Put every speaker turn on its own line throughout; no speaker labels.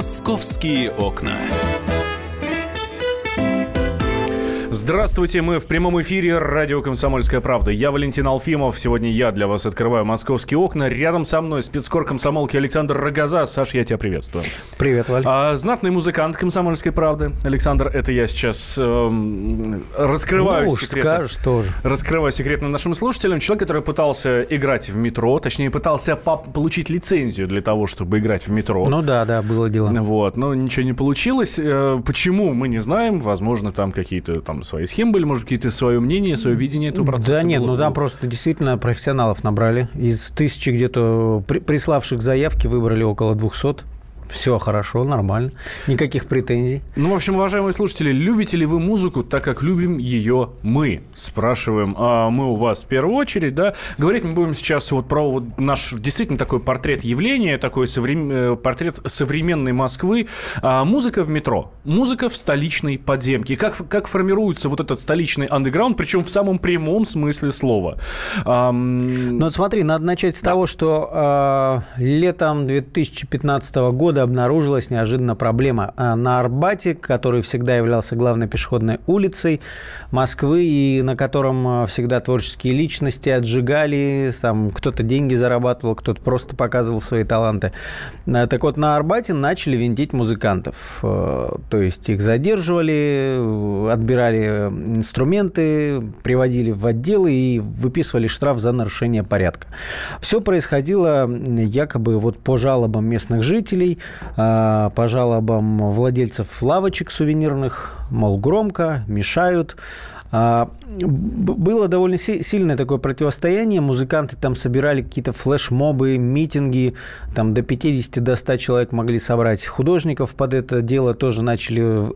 Московские окна.
Здравствуйте, мы в прямом эфире радио «Комсомольская правда». Я Валентин Алфимов. Сегодня я для вас открываю московские окна. Рядом со мной спецкор комсомолки Александр Рогоза. Саш, я тебя приветствую.
Привет, Валь.
А, знатный музыкант «Комсомольской правды». Александр, это я сейчас э, раскрываю
ну,
секреты.
скажешь тоже.
Раскрываю секреты нашим слушателям. Человек, который пытался играть в метро, точнее, пытался получить лицензию для того, чтобы играть в метро.
Ну да, да, было дело.
Вот, но ничего не получилось. Э, почему, мы не знаем. Возможно, там какие-то там свои схемы были, может, какие-то свое мнение, свое видение этого процесса
Да нет,
было?
ну там просто действительно профессионалов набрали. Из тысячи где-то приславших заявки выбрали около 200 все хорошо, нормально. Никаких претензий.
Ну, в общем, уважаемые слушатели, любите ли вы музыку так, как любим ее мы? Спрашиваем а мы у вас в первую очередь, да. Говорить мы будем сейчас вот про вот наш действительно такой портрет явления, такой соврем... Э, портрет современной Москвы. А, музыка в метро, музыка в столичной подземке. Как, как формируется вот этот столичный андеграунд, причем в самом прямом смысле слова.
А, ну, вот смотри, надо начать с да. того, что э, летом 2015 года года обнаружилась неожиданно проблема. А на Арбате, который всегда являлся главной пешеходной улицей Москвы, и на котором а, всегда творческие личности отжигали, там кто-то деньги зарабатывал, кто-то просто показывал свои таланты. А, так вот, на Арбате начали винтить музыкантов. То есть их задерживали, отбирали инструменты, приводили в отделы и выписывали штраф за нарушение порядка. Все происходило якобы вот по жалобам местных жителей. А, по жалобам владельцев лавочек сувенирных, мол, громко, мешают. А, было довольно сильное такое противостояние. Музыканты там собирали какие-то флешмобы, митинги. Там до 50 до 100 человек могли собрать. Художников под это дело тоже начали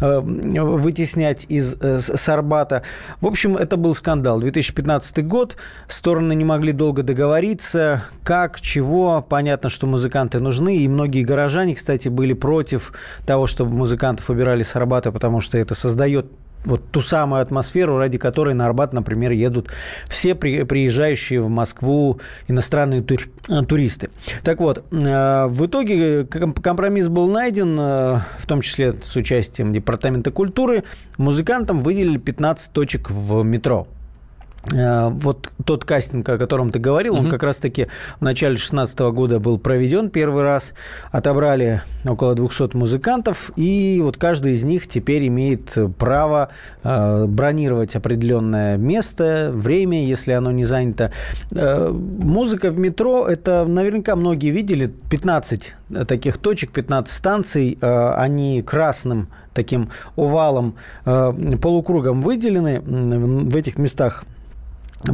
э, вытеснять из э, Сарбата. В общем, это был скандал. 2015 год. Стороны не могли долго договориться. Как, чего. Понятно, что музыканты нужны. И многие горожане, кстати, были против того, чтобы музыкантов убирали с Арбата, потому что это создает вот ту самую атмосферу, ради которой на Арбат, например, едут все при, приезжающие в Москву иностранные тур, э, туристы. Так вот, э, в итоге компромисс был найден, э, в том числе с участием Департамента культуры. Музыкантам выделили 15 точек в метро. Э, вот тот кастинг, о котором ты говорил, mm-hmm. он как раз-таки в начале 2016 года был проведен первый раз. Отобрали около 200 музыкантов, и вот каждый из них теперь имеет право э, бронировать определенное место, время, если оно не занято. Э, музыка в метро, это наверняка многие видели, 15 таких точек, 15 станций, они красным таким овалом, полукругом выделены в этих местах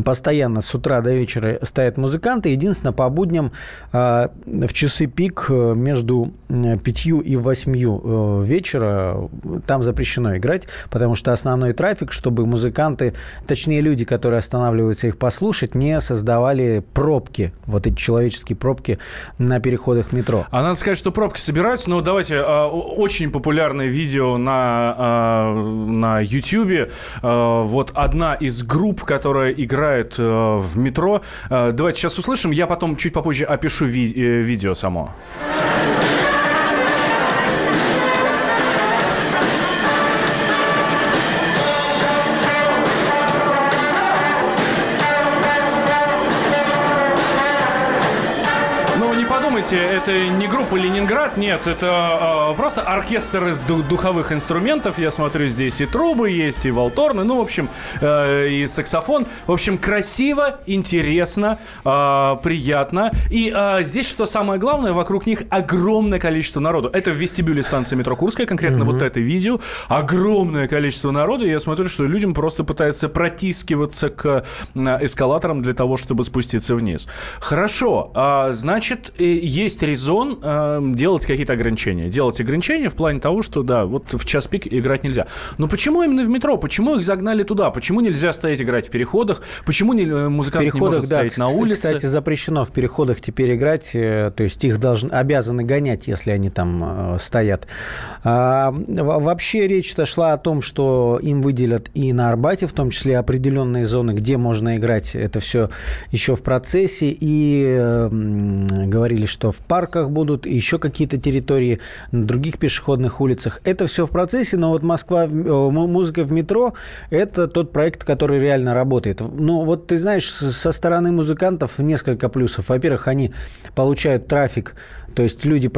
постоянно с утра до вечера стоят музыканты. Единственное, по будням э, в часы пик э, между пятью и восьмью э, вечера там запрещено играть, потому что основной трафик, чтобы музыканты, точнее люди, которые останавливаются их послушать, не создавали пробки, вот эти человеческие пробки на переходах метро.
А надо сказать, что пробки собираются, но давайте, очень популярное видео на, на YouTube, вот одна из групп, которая играет играет э, в метро. Э, давайте сейчас услышим, я потом чуть попозже опишу ви- э, видео само. Подумайте, это не группа Ленинград, нет, это э, просто оркестр из духовых инструментов. Я смотрю, здесь и трубы есть, и волторны, ну, в общем, э, и саксофон. В общем, красиво, интересно, э, приятно. И э, здесь, что самое главное, вокруг них огромное количество народу. Это в вестибюле станции метро Курская, конкретно mm-hmm. вот это видео. Огромное количество народу. Я смотрю, что людям просто пытаются протискиваться к эскалаторам для того, чтобы спуститься вниз. Хорошо, а, значит, есть резон э, делать какие-то ограничения. Делать ограничения в плане того, что, да, вот в час пик играть нельзя. Но почему именно в метро? Почему их загнали туда? Почему нельзя стоять играть в переходах? Почему не, э, музыкант не может да, стоять на улице?
Кстати, запрещено в переходах теперь играть. Э, то есть их должны, обязаны гонять, если они там э, стоят. А, вообще речь-то шла о том, что им выделят и на Арбате, в том числе определенные зоны, где можно играть. Это все еще в процессе. И э, говорили говорили, что в парках будут еще какие-то территории на других пешеходных улицах. Это все в процессе, но вот Москва, музыка в метро – это тот проект, который реально работает. Ну, вот ты знаешь, со стороны музыкантов несколько плюсов. Во-первых, они получают трафик, то есть люди,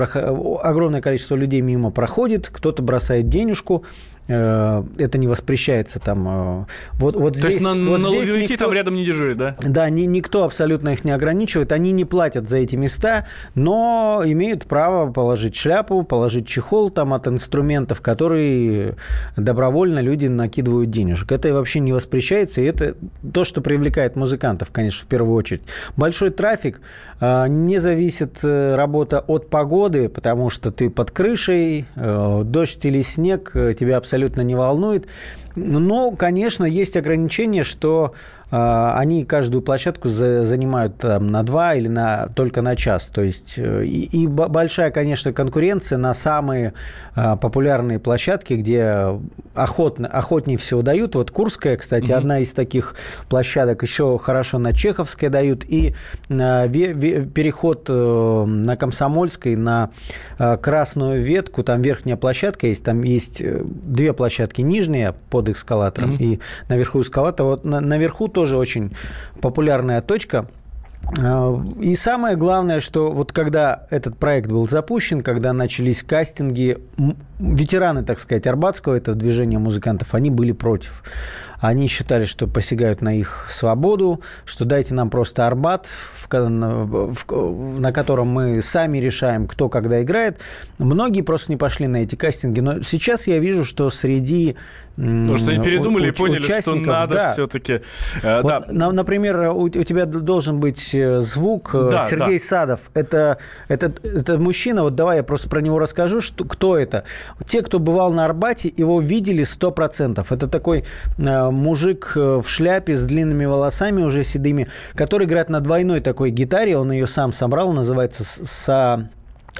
огромное количество людей мимо проходит, кто-то бросает денежку, Э, это не воспрещается там. Э, вот, вот
То здесь, есть на, вот на здесь никто, там рядом не дежурит, да?
Да, ни, никто абсолютно их не ограничивает. Они не платят за эти места, но имеют право положить шляпу, положить чехол там от инструментов, которые добровольно люди накидывают денежек. Это вообще не воспрещается, и это то, что привлекает музыкантов, конечно, в первую очередь. Большой трафик, э, не зависит работа от погоды, потому что ты под крышей, дождь или снег тебя абсолютно абсолютно не волнует. Но, конечно, есть ограничения, что э, они каждую площадку за, занимают там, на два или на, только на час. То есть э, и, и большая, конечно, конкуренция на самые э, популярные площадки, где охотно, охотнее всего дают. Вот Курская, кстати, угу. одна из таких площадок. Еще хорошо на Чеховской дают. И э, ве, ве, переход э, на Комсомольской на э, Красную ветку, там верхняя площадка есть, там есть э, две площадки нижние под под эскалатором. Mm-hmm. И наверху эскалатора. Вот на, наверху тоже очень популярная точка. А, и самое главное, что вот когда этот проект был запущен, когда начались кастинги, ветераны, так сказать, Арбатского, этого движения музыкантов, они были против. Они считали, что посягают на их свободу, что дайте нам просто Арбат, в, в, на котором мы сами решаем, кто когда играет. Многие просто не пошли на эти кастинги. Но сейчас я вижу, что среди
Потому что они передумали и поняли, что надо да. все-таки.
Э, вот, да. Например, у, у тебя должен быть э, звук. Э, да, Сергей да. Садов. Это, это, это мужчина. Вот давай я просто про него расскажу, что, кто это. Те, кто бывал на Арбате, его видели 100%. Это такой э, мужик в шляпе с длинными волосами уже седыми, который играет на двойной такой гитаре. Он ее сам собрал, называется «Са...»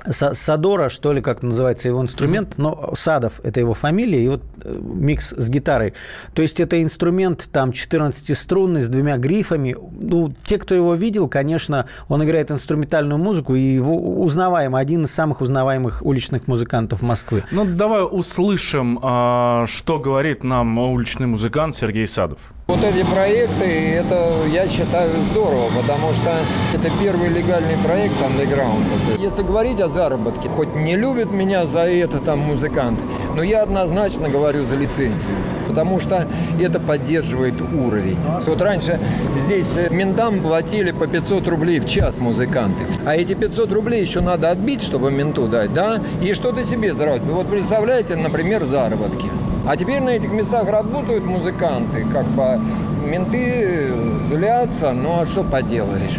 Садора, что ли, как называется его инструмент, но Садов – это его фамилия, и вот э, микс с гитарой. То есть это инструмент там 14-струнный с двумя грифами. Ну, те, кто его видел, конечно, он играет инструментальную музыку, и его узнаваем, один из самых узнаваемых уличных музыкантов Москвы.
Ну, давай услышим, а, что говорит нам уличный музыкант Сергей Садов.
Вот эти проекты, это, я считаю, здорово, потому что это первый легальный проект андеграунд. Если говорить о заработке, хоть не любят меня за это там музыканты, но я однозначно говорю за лицензию, потому что это поддерживает уровень. Вот раньше здесь ментам платили по 500 рублей в час музыканты, а эти 500 рублей еще надо отбить, чтобы менту дать, да, и что-то себе заработать. Вот представляете, например, заработки. А теперь на этих местах работают музыканты, как бы менты злятся, ну а что поделаешь.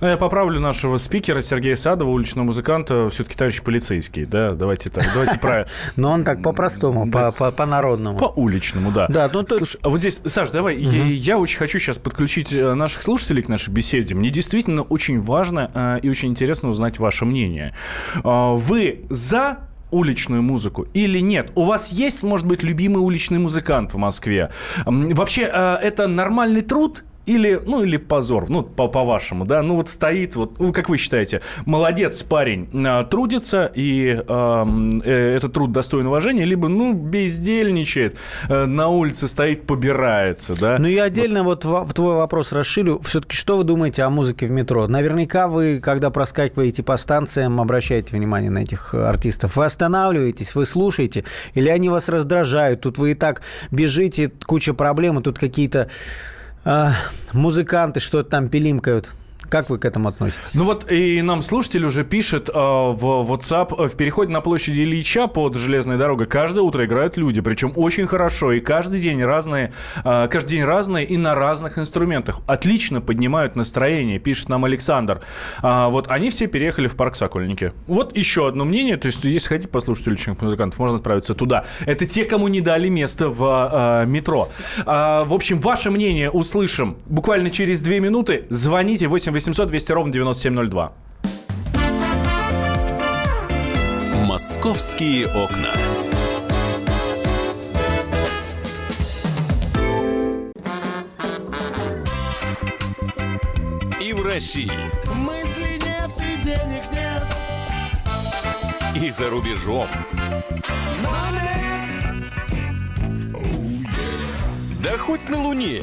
Ну, я поправлю нашего спикера Сергея Садова, уличного музыканта, все-таки товарищ полицейский, да, давайте так, давайте правильно.
Но он так по-простому, по-народному.
По-уличному, да. Да, ну Слушай, а вот здесь, Саш, давай, я очень хочу сейчас подключить э, наших слушателей к нашей беседе. Мне действительно очень важно э, и очень интересно узнать ваше мнение. А, вы за уличную музыку или нет? У вас есть, может быть, любимый уличный музыкант в Москве? Вообще, э, это нормальный труд или, ну, или позор, ну, по- по-вашему, да, ну, вот стоит, вот, ну, как вы считаете, молодец парень, э, трудится, и э, этот труд достоин уважения, либо, ну, бездельничает, э, на улице стоит, побирается, да?
Ну, и отдельно вот, вот в твой вопрос расширю, все-таки что вы думаете о музыке в метро? Наверняка вы, когда проскакиваете по станциям, обращаете внимание на этих артистов, вы останавливаетесь, вы слушаете, или они вас раздражают, тут вы и так бежите, куча проблем, и тут какие-то а, музыканты что-то там пилимкают. Как вы к этому относитесь?
Ну вот и нам слушатель уже пишет э, в WhatsApp, э, в переходе на площади Ильича под железной дорогой каждое утро играют люди, причем очень хорошо, и каждый день разные, э, каждый день разные и на разных инструментах. Отлично поднимают настроение, пишет нам Александр. А, вот они все переехали в парк Сокольники. Вот еще одно мнение, то есть если хотите послушать уличных музыкантов, можно отправиться туда. Это те, кому не дали место в э, метро. А, в общем, ваше мнение услышим буквально через две минуты. Звоните 8 800 200 ровно 9702.
Московские окна. И в России. Мысли нет, денег нет.
И за рубежом. Да хоть на Луне.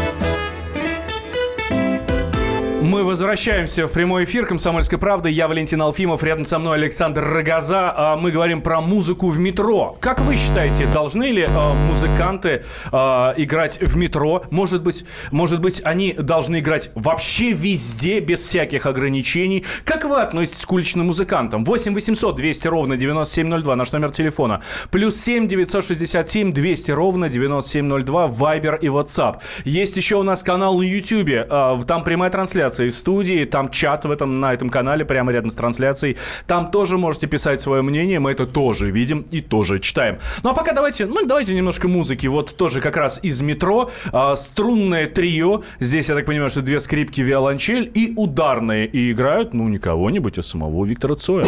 Мы возвращаемся в прямой эфир «Комсомольской правды». Я Валентин Алфимов, рядом со мной Александр Рогоза. А мы говорим про музыку в метро. Как вы считаете, должны ли э, музыканты э, играть в метро? Может быть, может быть, они должны играть вообще везде, без всяких ограничений? Как вы относитесь к уличным музыкантам? 8 800 200 ровно 9702, наш номер телефона. Плюс 7 967 200 ровно 9702, Вайбер и WhatsApp. Есть еще у нас канал на YouTube. Там прямая трансляция трансляции студии, там чат в этом, на этом канале, прямо рядом с трансляцией. Там тоже можете писать свое мнение, мы это тоже видим и тоже читаем. Ну а пока давайте, ну давайте немножко музыки. Вот тоже как раз из метро э, струнное трио. Здесь, я так понимаю, что две скрипки, виолончель и ударные. И играют, ну, не кого-нибудь, а самого Виктора Цоя.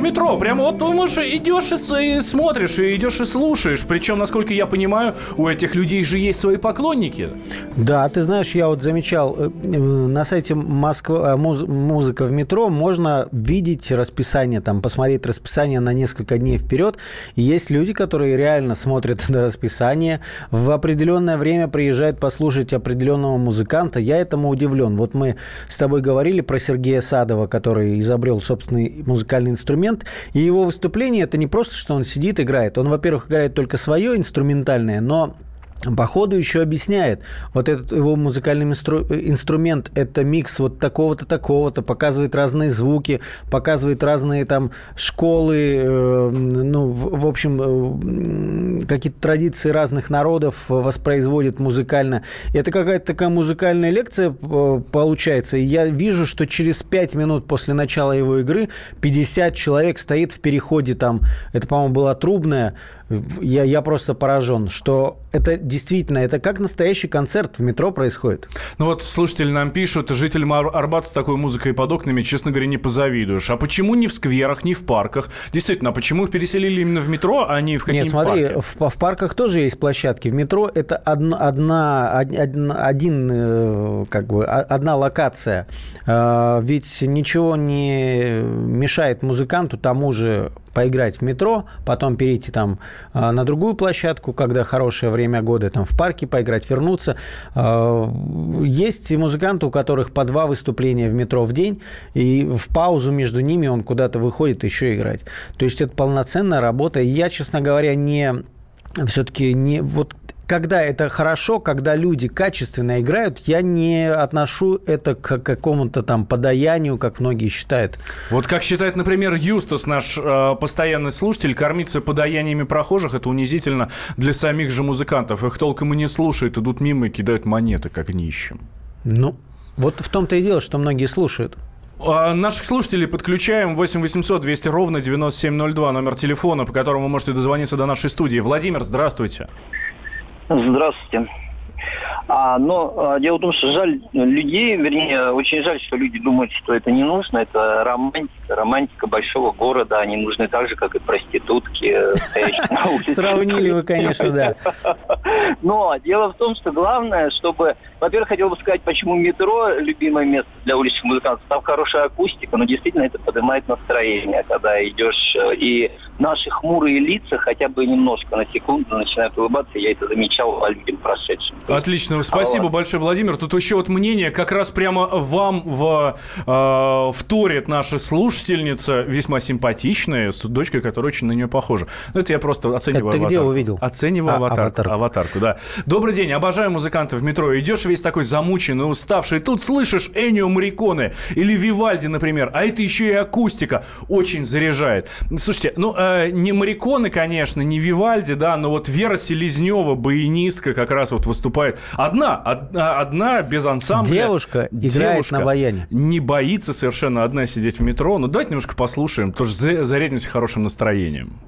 Метро. Прямо вот думаешь, идешь и, и смотришь, и идешь и слушаешь. Причем, насколько я понимаю, у этих людей же есть свои поклонники.
Да, ты знаешь, я вот замечал, э, на сайте Москва, э, муз, музыка в метро можно видеть расписание, там, посмотреть расписание на несколько дней вперед. И есть люди, которые реально смотрят на расписание, в определенное время приезжают послушать определенного музыканта. Я этому удивлен. Вот мы с тобой говорили про Сергея Садова, который изобрел собственный музыкальный инструмент. И его выступление это не просто, что он сидит, играет. Он, во-первых, играет только свое инструментальное, но по ходу еще объясняет, вот этот его музыкальный инстру, инструмент, это микс вот такого-то, такого-то, показывает разные звуки, показывает разные там школы, э, ну, в, в общем, э, какие-то традиции разных народов воспроизводит музыкально. И это какая-то такая музыкальная лекция э, получается, и я вижу, что через 5 минут после начала его игры 50 человек стоит в переходе там, это, по-моему, была трубная, я, я просто поражен, что это действительно, это как настоящий концерт в метро происходит.
Ну вот слушатели нам пишут, жителям Арбата с такой музыкой под окнами, честно говоря, не позавидуешь. А почему не в скверах, не в парках? Действительно, а почему их переселили именно в метро, а не в какие-нибудь
Нет, смотри,
парки?
В, в парках тоже есть площадки. В метро это одна, одна, один, э, как бы, одна локация. А, ведь ничего не мешает музыканту тому же поиграть в метро, потом перейти там а, на другую площадку, когда хорошее время года, там в парке поиграть, вернуться. А, есть музыканты, у которых по два выступления в метро в день, и в паузу между ними он куда-то выходит еще играть. То есть это полноценная работа. Я, честно говоря, не все-таки не вот когда это хорошо, когда люди качественно играют, я не отношу это к какому-то там подаянию, как многие считают.
Вот как считает, например, Юстас, наш э, постоянный слушатель, кормиться подаяниями прохожих – это унизительно для самих же музыкантов. Их толком и не слушают, идут мимо и кидают монеты, как нищим.
Ну, вот в том-то и дело, что многие слушают.
А, наших слушателей подключаем 8 800 200 ровно 9702, номер телефона, по которому вы можете дозвониться до нашей студии. Владимир, здравствуйте.
Здравствуйте. А, но а, дело в том, что жаль людей, вернее, очень жаль, что люди думают, что это не нужно. Это романтика, романтика большого города. Они нужны так же, как и проститутки,
Сравнили вы, конечно, да.
Но дело в том, что главное, чтобы... Во-первых, хотел бы сказать, почему метро любимое место для уличных музыкантов. Там хорошая акустика, но действительно это поднимает настроение, когда идешь э, и наши хмурые лица хотя бы немножко на секунду начинают улыбаться. Я это замечал по людям прошедшим.
Отлично. Спасибо вот. большое, Владимир. Тут еще вот мнение, как раз прямо вам в, э, вторит наша слушательница, весьма симпатичная, с дочкой, которая очень на нее похожа. Ну, это я просто оцениваю
Ты аватарку. где увидел?
Оцениваю а, аватар, аватарку. аватарку. да. Добрый день, обожаю музыкантов в метро. Идешь весь такой замученный, уставший, тут слышишь Энио Мариконе или Вивальди, например, а это еще и акустика. Очень заряжает. Слушайте, ну, э, не Мариконы, конечно, не Вивальди, да, но вот Вера Селезнева, баянистка, как раз вот выступает. Одна, одна, одна без ансамбля.
Девушка играет Девушка на баяне.
Не боится совершенно одна сидеть в метро. Ну, давайте немножко послушаем, тоже зарядимся хорошим настроением.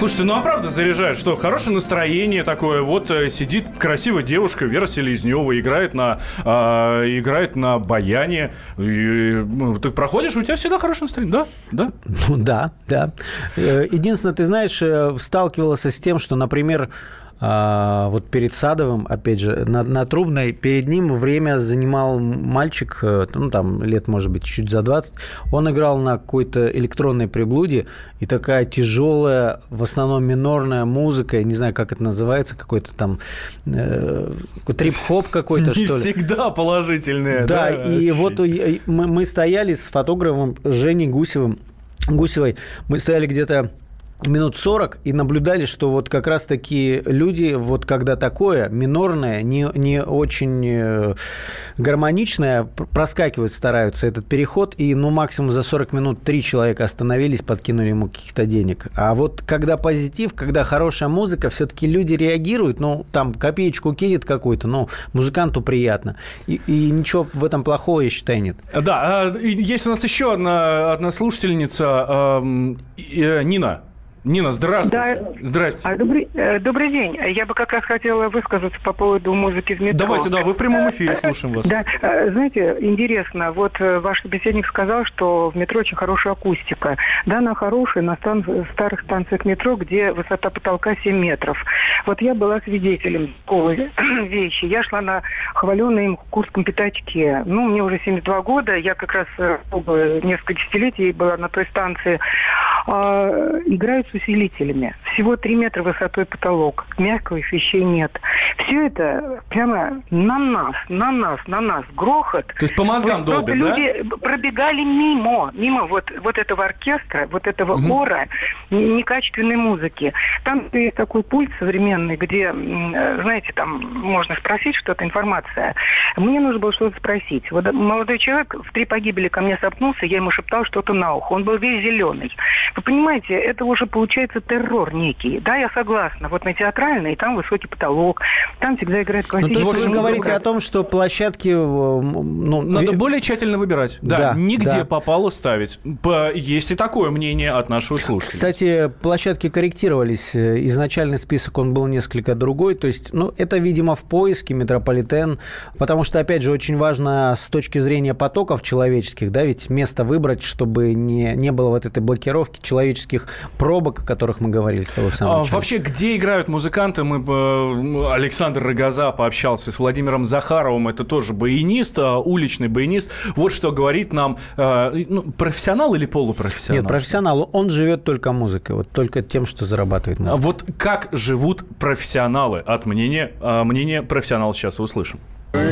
Слушайте, ну а правда заряжает, что хорошее настроение такое. Вот э, сидит красивая девушка Вера Селезнева, играет на, э, играет на баяне. И, ну, ты проходишь, у тебя всегда хорошее настроение, да? Да?
Ну да, да. Э, единственное, ты знаешь, э, сталкивался с тем, что, например, вот перед Садовым, опять же, на, на Трубной, перед ним время занимал мальчик, э, ну, там, лет, может быть, чуть за 20. Он играл на какой-то электронной приблуде, и такая тяжелая, в основном минорная музыка, я не знаю, как это называется, какой-то там э, трип-хоп какой-то, что ли.
Не всегда положительные.
Да, да и вот мы, мы стояли с фотографом Женей Гусевым, Гусевой, мы стояли где-то минут 40 и наблюдали, что вот как раз такие люди, вот когда такое минорное, не, не очень э, гармоничное, проскакивают, стараются этот переход, и ну максимум за 40 минут три человека остановились, подкинули ему каких-то денег. А вот когда позитив, когда хорошая музыка, все-таки люди реагируют, ну там копеечку кинет какую-то, ну музыканту приятно. И, и ничего в этом плохого, я считаю, нет.
Да, а, есть у нас еще одна, одна слушательница, э, Нина. Нина, здравствуйте. Да. Здрасте.
А, добрый, э, добрый день. Я бы как раз хотела высказаться по поводу музыки в метро.
Давайте, да, вы в прямом эфире слушаем вас.
Да, э, знаете, интересно, вот э, ваш собеседник сказал, что в метро очень хорошая акустика. Да, она хорошая на стан старых станциях метро, где высота потолка 7 метров. Вот я была свидетелем такой вещи. Я шла на хваленном Курском пятачке. Ну, мне уже 72 года, я как раз несколько десятилетий была на той станции. А, играют с усилителями. Всего 3 метра высотой потолок. Мягких вещей нет. Все это прямо на нас, на нас, на нас. Грохот.
То есть по мозгам вот, долбит,
да? Люди пробегали мимо, мимо вот, вот этого оркестра, вот этого угу. ора некачественной музыки. Там есть такой пульт современный, где, знаете, там можно спросить что-то, информация. Мне нужно было что-то спросить. Вот молодой человек в три погибели ко мне сопнулся, я ему шептал что-то на ухо. Он был весь зеленый. Вы понимаете, это уже получается террор некий. Да, я согласна. Вот на театральной, там высокий потолок, там всегда играет классическая
Ну, то есть вы говорите о том, что площадки... Э,
ну, Надо более тщательно выбирать. Да, да нигде да. попало ставить. Есть и такое мнение от нашего слушателя.
Кстати, площадки корректировались. Изначальный список, он был несколько другой. То есть, ну, это, видимо, в поиске метрополитен. Потому что, опять же, очень важно с точки зрения потоков человеческих, да, ведь место выбрать, чтобы не, не было вот этой блокировки человеческих пробок, о которых мы говорили с тобой в самом а,
начале. Вообще, где играют музыканты? Мы, э, Александр Рогоза пообщался с Владимиром Захаровым, это тоже баянист, а, уличный баянист. Вот что говорит нам, э, ну, профессионал или полупрофессионал?
Нет, профессионал. Он живет только музыкой, вот только тем, что зарабатывает
музыкой. А вот как живут профессионалы? От мнения, а, мнения профессионала сейчас услышим.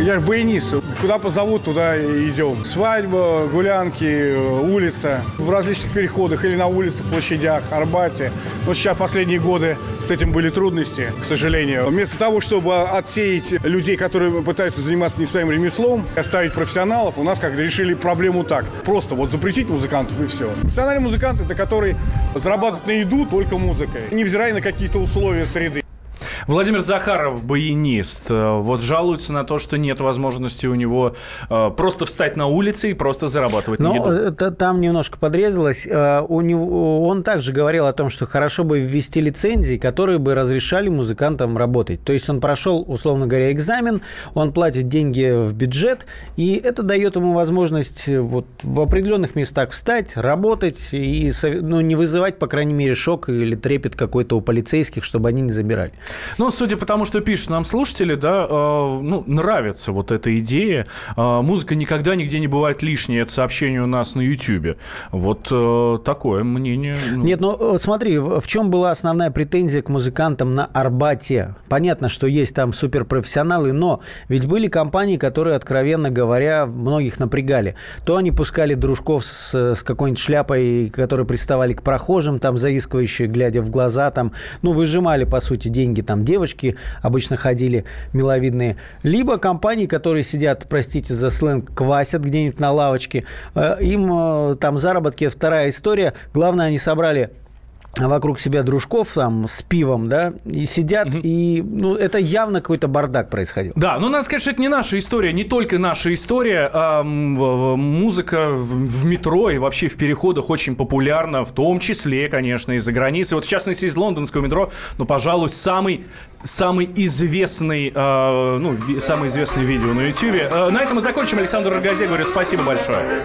Я же баянист. Куда позовут, туда идем. Свадьба, гулянки, улица. В различных переходах или на улицах, площадях, Арбате. Но сейчас последние годы с этим были трудности, к сожалению. Вместо того, чтобы отсеять людей, которые пытаются заниматься не своим ремеслом, оставить профессионалов, у нас как-то решили проблему так. Просто вот запретить музыкантов и все. Профессиональный музыкант – это который зарабатывает на еду только музыкой, невзирая на какие-то условия среды.
Владимир Захаров, баянист, э, вот жалуется на то, что нет возможности у него э, просто встать на улице и просто зарабатывать на
Ну,
еду.
это там немножко подрезалось. Э, У него, он также говорил о том, что хорошо бы ввести лицензии, которые бы разрешали музыкантам работать. То есть он прошел, условно говоря, экзамен, он платит деньги в бюджет, и это дает ему возможность вот в определенных местах встать, работать и ну, не вызывать, по крайней мере, шок или трепет какой-то у полицейских, чтобы они не забирали.
Ну, судя по тому, что пишут нам слушатели, да, э, ну, нравится вот эта идея. Э, музыка никогда нигде не бывает лишней. Это сообщение у нас на YouTube. Вот э, такое мнение. ну.
Нет, ну э, смотри, в чем была основная претензия к музыкантам на Арбате? Понятно, что есть там суперпрофессионалы, но ведь были компании, которые, откровенно говоря, многих напрягали. То они пускали дружков с, с какой-нибудь шляпой, которые приставали к прохожим, там заискивающие, глядя в глаза, там, ну, выжимали, по сути, деньги. Там девочки обычно ходили миловидные. Либо компании, которые сидят, простите за сленг, квасят где-нибудь на лавочке. Э, Им э, там заработки, вторая история. Главное, они собрали вокруг себя дружков там с пивом, да, и сидят, и ну, это явно какой-то бардак происходил.
Да, ну надо сказать, что это не наша история, не только наша история. а, музыка в, в метро и вообще в переходах очень популярна, в том числе, конечно, из-за границы. Вот в частности из лондонского метро, ну, пожалуй, самый самый известный, а, ну, ви- самое известное видео на YouTube. А, на этом мы закончим. Александр Рогазе, говорю спасибо большое.